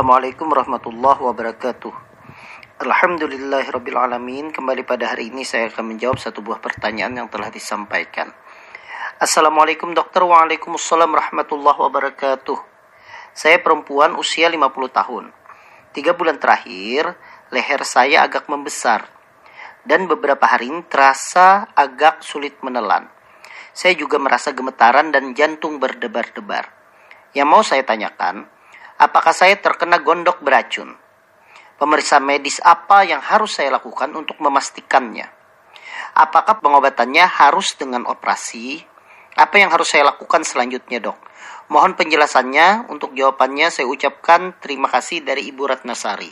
Assalamualaikum warahmatullahi wabarakatuh. Alhamdulillahirrabbilalamin. Kembali pada hari ini saya akan menjawab satu buah pertanyaan yang telah disampaikan. Assalamualaikum dokter. Waalaikumsalam warahmatullahi wabarakatuh. Saya perempuan usia 50 tahun. Tiga bulan terakhir, leher saya agak membesar. Dan beberapa hari ini terasa agak sulit menelan. Saya juga merasa gemetaran dan jantung berdebar-debar. Yang mau saya tanyakan, apakah saya terkena gondok beracun? Pemeriksaan medis apa yang harus saya lakukan untuk memastikannya? Apakah pengobatannya harus dengan operasi? Apa yang harus saya lakukan selanjutnya, Dok? Mohon penjelasannya. Untuk jawabannya saya ucapkan terima kasih dari Ibu Ratnasari.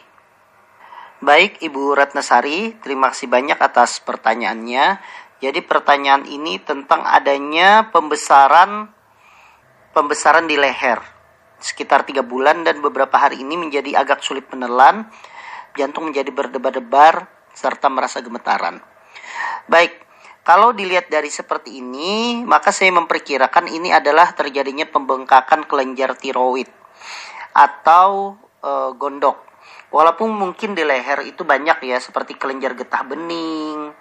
Baik, Ibu Ratnasari, terima kasih banyak atas pertanyaannya. Jadi pertanyaan ini tentang adanya pembesaran pembesaran di leher sekitar tiga bulan dan beberapa hari ini menjadi agak sulit menelan jantung menjadi berdebar-debar, serta merasa gemetaran. Baik, kalau dilihat dari seperti ini, maka saya memperkirakan ini adalah terjadinya pembengkakan kelenjar tiroid atau e, gondok. Walaupun mungkin di leher itu banyak ya, seperti kelenjar getah bening,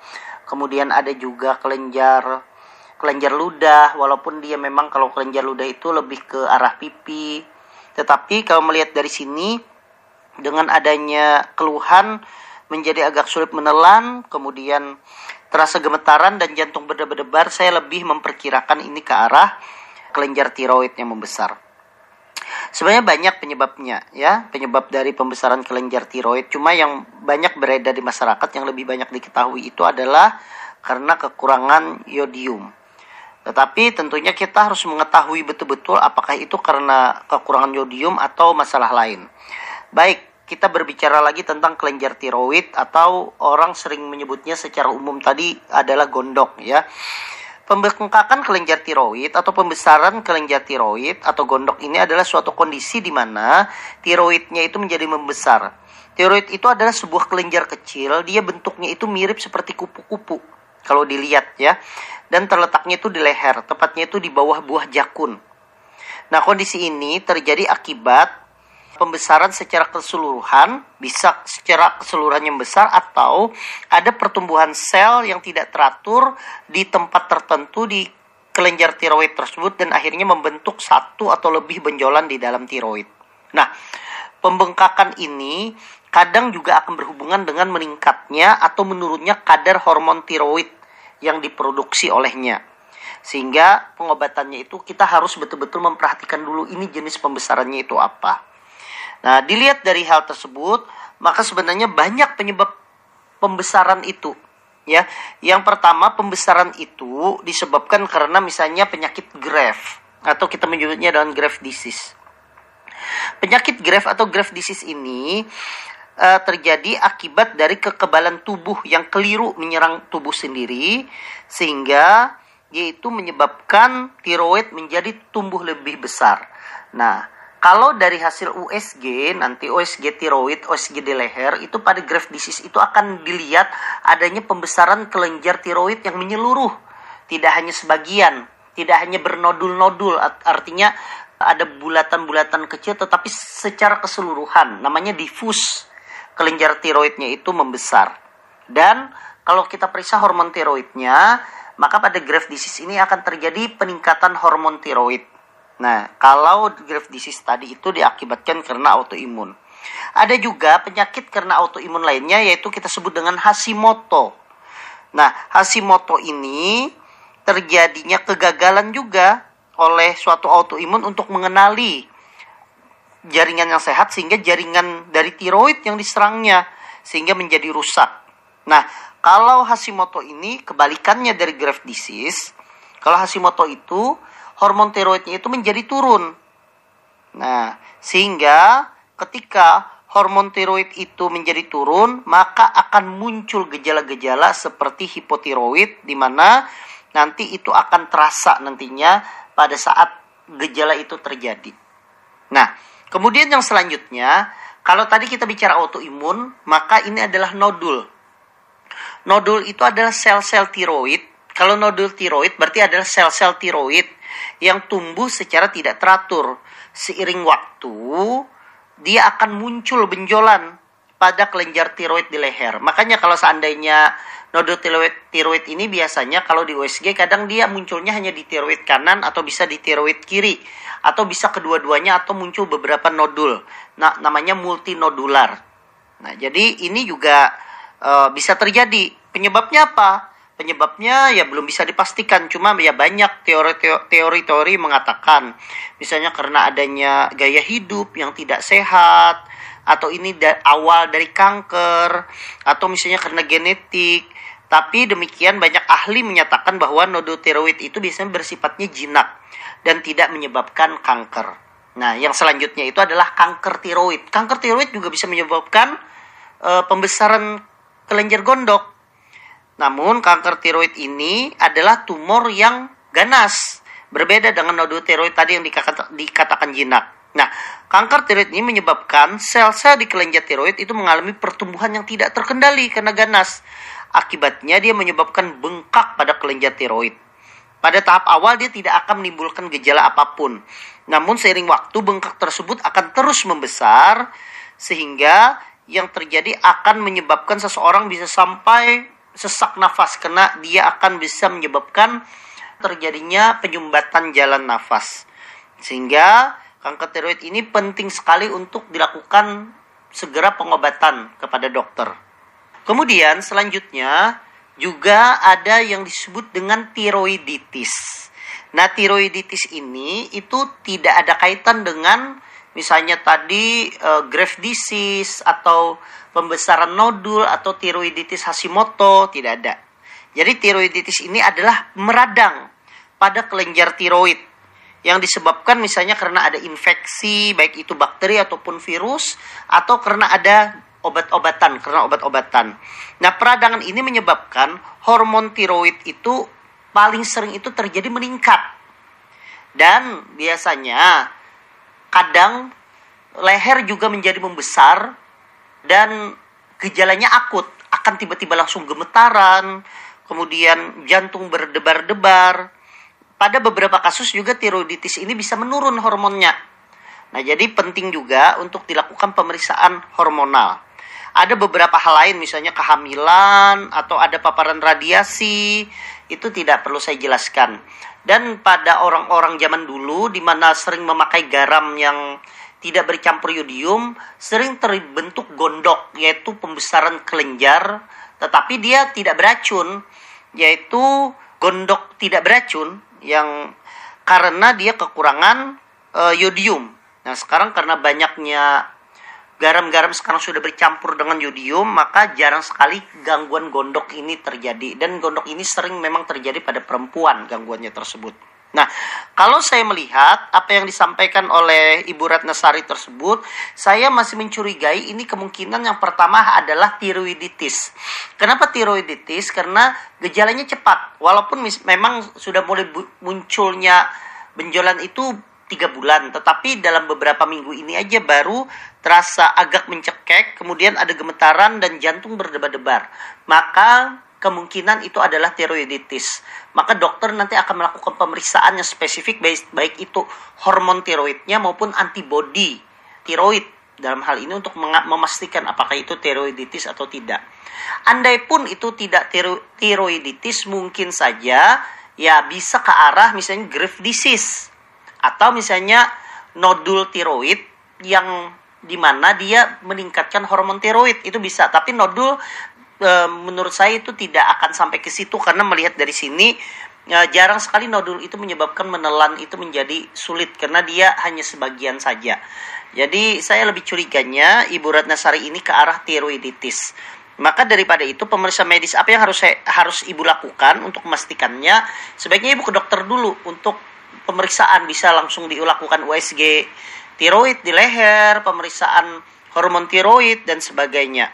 kemudian ada juga kelenjar kelenjar ludah, walaupun dia memang kalau kelenjar ludah itu lebih ke arah pipi. Tetapi kalau melihat dari sini, dengan adanya keluhan menjadi agak sulit menelan, kemudian terasa gemetaran dan jantung berdebar-debar, saya lebih memperkirakan ini ke arah kelenjar tiroid yang membesar. Sebenarnya banyak penyebabnya ya, penyebab dari pembesaran kelenjar tiroid. Cuma yang banyak beredar di masyarakat yang lebih banyak diketahui itu adalah karena kekurangan yodium. Tetapi tentunya kita harus mengetahui betul-betul apakah itu karena kekurangan yodium atau masalah lain. Baik, kita berbicara lagi tentang kelenjar tiroid atau orang sering menyebutnya secara umum tadi adalah gondok ya. Pembengkakan kelenjar tiroid atau pembesaran kelenjar tiroid atau gondok ini adalah suatu kondisi di mana tiroidnya itu menjadi membesar. Tiroid itu adalah sebuah kelenjar kecil, dia bentuknya itu mirip seperti kupu-kupu kalau dilihat ya. Dan terletaknya itu di leher, tepatnya itu di bawah buah jakun. Nah, kondisi ini terjadi akibat pembesaran secara keseluruhan, bisa secara keseluruhan yang besar atau ada pertumbuhan sel yang tidak teratur di tempat tertentu di kelenjar tiroid tersebut dan akhirnya membentuk satu atau lebih benjolan di dalam tiroid. Nah, pembengkakan ini kadang juga akan berhubungan dengan meningkatnya atau menurunnya kadar hormon tiroid yang diproduksi olehnya. Sehingga pengobatannya itu kita harus betul-betul memperhatikan dulu ini jenis pembesarannya itu apa. Nah, dilihat dari hal tersebut, maka sebenarnya banyak penyebab pembesaran itu. Ya, yang pertama pembesaran itu disebabkan karena misalnya penyakit Graves atau kita menyebutnya dengan Graves disease. Penyakit Graves atau Graves disease ini uh, terjadi akibat dari kekebalan tubuh yang keliru menyerang tubuh sendiri sehingga yaitu menyebabkan tiroid menjadi tumbuh lebih besar. Nah, kalau dari hasil USG nanti USG tiroid, USG di leher itu pada Graves disease itu akan dilihat adanya pembesaran kelenjar tiroid yang menyeluruh, tidak hanya sebagian, tidak hanya bernodul-nodul, artinya ada bulatan-bulatan kecil tetapi secara keseluruhan namanya difus kelenjar tiroidnya itu membesar. Dan kalau kita periksa hormon tiroidnya, maka pada Graves disease ini akan terjadi peningkatan hormon tiroid Nah, kalau Graves disease tadi itu diakibatkan karena autoimun. Ada juga penyakit karena autoimun lainnya yaitu kita sebut dengan Hashimoto. Nah, Hashimoto ini terjadinya kegagalan juga oleh suatu autoimun untuk mengenali jaringan yang sehat sehingga jaringan dari tiroid yang diserangnya sehingga menjadi rusak. Nah, kalau Hashimoto ini kebalikannya dari Graves disease, kalau Hashimoto itu hormon tiroidnya itu menjadi turun. Nah, sehingga ketika hormon tiroid itu menjadi turun, maka akan muncul gejala-gejala seperti hipotiroid di mana nanti itu akan terasa nantinya pada saat gejala itu terjadi. Nah, kemudian yang selanjutnya, kalau tadi kita bicara autoimun, maka ini adalah nodul. Nodul itu adalah sel-sel tiroid. Kalau nodul tiroid berarti adalah sel-sel tiroid yang tumbuh secara tidak teratur. Seiring waktu, dia akan muncul benjolan pada kelenjar tiroid di leher. Makanya kalau seandainya nodul tiroid, tiroid ini biasanya kalau di USG kadang dia munculnya hanya di tiroid kanan atau bisa di tiroid kiri atau bisa kedua-duanya atau muncul beberapa nodul. Nah, namanya multinodular. Nah, jadi ini juga uh, bisa terjadi. Penyebabnya apa? Penyebabnya ya belum bisa dipastikan, cuma ya banyak teori-teori mengatakan misalnya karena adanya gaya hidup yang tidak sehat atau ini da awal dari kanker atau misalnya karena genetik. Tapi demikian banyak ahli menyatakan bahwa nodul tiroid itu biasanya bersifatnya jinak dan tidak menyebabkan kanker. Nah, yang selanjutnya itu adalah kanker tiroid. Kanker tiroid juga bisa menyebabkan uh, pembesaran kelenjar gondok namun kanker tiroid ini adalah tumor yang ganas, berbeda dengan nodul tiroid tadi yang dikatakan jinak. Nah, kanker tiroid ini menyebabkan sel-sel di kelenjar tiroid itu mengalami pertumbuhan yang tidak terkendali karena ganas. Akibatnya dia menyebabkan bengkak pada kelenjar tiroid. Pada tahap awal dia tidak akan menimbulkan gejala apa pun. Namun seiring waktu bengkak tersebut akan terus membesar sehingga yang terjadi akan menyebabkan seseorang bisa sampai sesak nafas karena dia akan bisa menyebabkan terjadinya penyumbatan jalan nafas. Sehingga kanker tiroid ini penting sekali untuk dilakukan segera pengobatan kepada dokter. Kemudian selanjutnya juga ada yang disebut dengan tiroiditis. Nah, tiroiditis ini itu tidak ada kaitan dengan misalnya tadi uh, disease atau pembesaran nodul atau tiroiditis Hashimoto tidak ada. Jadi tiroiditis ini adalah meradang pada kelenjar tiroid yang disebabkan misalnya karena ada infeksi baik itu bakteri ataupun virus atau karena ada obat-obatan karena obat-obatan. Nah, peradangan ini menyebabkan hormon tiroid itu paling sering itu terjadi meningkat. Dan biasanya kadang leher juga menjadi membesar dan gejalanya akut akan tiba-tiba langsung gemetaran kemudian jantung berdebar-debar pada beberapa kasus juga tiroiditis ini bisa menurun hormonnya. Nah jadi penting juga untuk dilakukan pemeriksaan hormonal. Ada beberapa hal lain misalnya kehamilan atau ada paparan radiasi itu tidak perlu saya jelaskan. Dan pada orang-orang zaman dulu di mana sering memakai garam yang tidak bercampur yodium sering terbentuk gondok yaitu pembesaran kelenjar tetapi dia tidak beracun yaitu gondok tidak beracun yang karena dia kekurangan uh, yodium. Nah, sekarang karena banyaknya garam-garam sekarang sudah bercampur dengan yodium, maka jarang sekali gangguan gondok ini terjadi. Dan gondok ini sering memang terjadi pada perempuan gangguannya tersebut. Nah, kalau saya melihat apa yang disampaikan oleh Ibu Ratnasari tersebut, saya masih mencurigai ini kemungkinan yang pertama adalah tiroiditis. Kenapa tiroiditis? Karena gejalanya cepat. Walaupun memang sudah mulai munculnya benjolan itu tiga bulan, tetapi dalam beberapa minggu ini aja baru terasa agak mencekek, kemudian ada gemetaran dan jantung berdebar-debar. Maka kemungkinan itu adalah tiroiditis. Maka dokter nanti akan melakukan pemeriksaan yang spesifik baik, itu hormon tiroidnya maupun antibodi tiroid dalam hal ini untuk memastikan apakah itu tiroiditis atau tidak. Andai pun itu tidak tiroiditis mungkin saja ya bisa ke arah misalnya Graves disease atau misalnya nodul tiroid yang di mana dia meningkatkan hormon tiroid itu bisa tapi nodul e, menurut saya itu tidak akan sampai ke situ karena melihat dari sini e, jarang sekali nodul itu menyebabkan menelan itu menjadi sulit karena dia hanya sebagian saja. Jadi saya lebih curiganya Ibu Ratnasari ini ke arah tiroiditis. Maka daripada itu pemeriksaan medis apa yang harus saya, harus ibu lakukan untuk memastikannya? Sebaiknya ibu ke dokter dulu untuk pemeriksaan. Bisa langsung dilakukan USG tiroid di leher, pemeriksaan hormon tiroid dan sebagainya.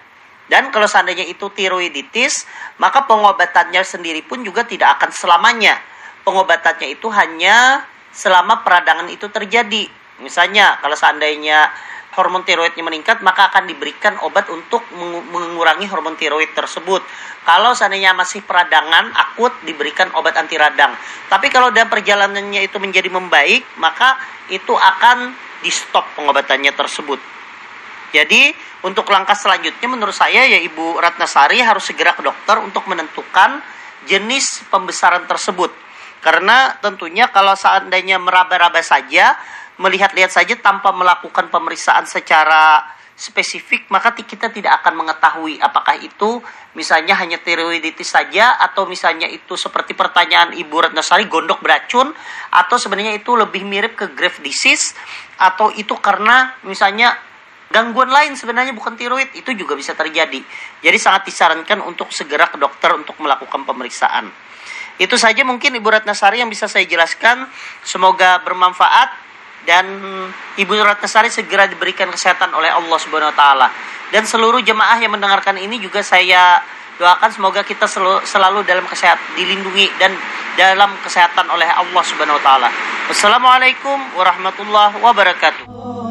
Dan kalau seandainya itu tiroiditis, maka pengobatannya sendiri pun juga tidak akan selamanya. Pengobatannya itu hanya selama peradangan itu terjadi. Misalnya kalau seandainya hormon tiroidnya meningkat, maka akan diberikan obat untuk mengurangi hormon tiroid tersebut. Kalau seandainya masih peradangan akut, diberikan obat anti radang. Tapi kalau dalam perjalanannya itu menjadi membaik, maka itu akan di stop pengobatannya tersebut. Jadi untuk langkah selanjutnya menurut saya ya Ibu Ratnasari harus segera ke dokter untuk menentukan jenis pembesaran tersebut. Karena tentunya kalau seandainya meraba-raba saja, melihat-lihat saja tanpa melakukan pemeriksaan secara spesifik, maka kita tidak akan mengetahui apakah itu misalnya hanya tiroiditis saja atau misalnya itu seperti pertanyaan Ibu Ratnasari gondok beracun atau sebenarnya itu lebih mirip ke Graves disease atau itu karena misalnya gangguan lain sebenarnya bukan tiroid itu juga bisa terjadi. Jadi sangat disarankan untuk segera ke dokter untuk melakukan pemeriksaan. Itu saja mungkin Ibu Ratnasari yang bisa saya jelaskan. Semoga bermanfaat dan Ibu Ratnasari segera diberikan kesehatan oleh Allah Subhanahu wa taala. Dan seluruh jemaah yang mendengarkan ini juga saya doakan semoga kita selalu, selalu dalam kesehatan dilindungi dan dalam kesehatan oleh Allah Subhanahu wa taala. Wassalamualaikum warahmatullahi wabarakatuh.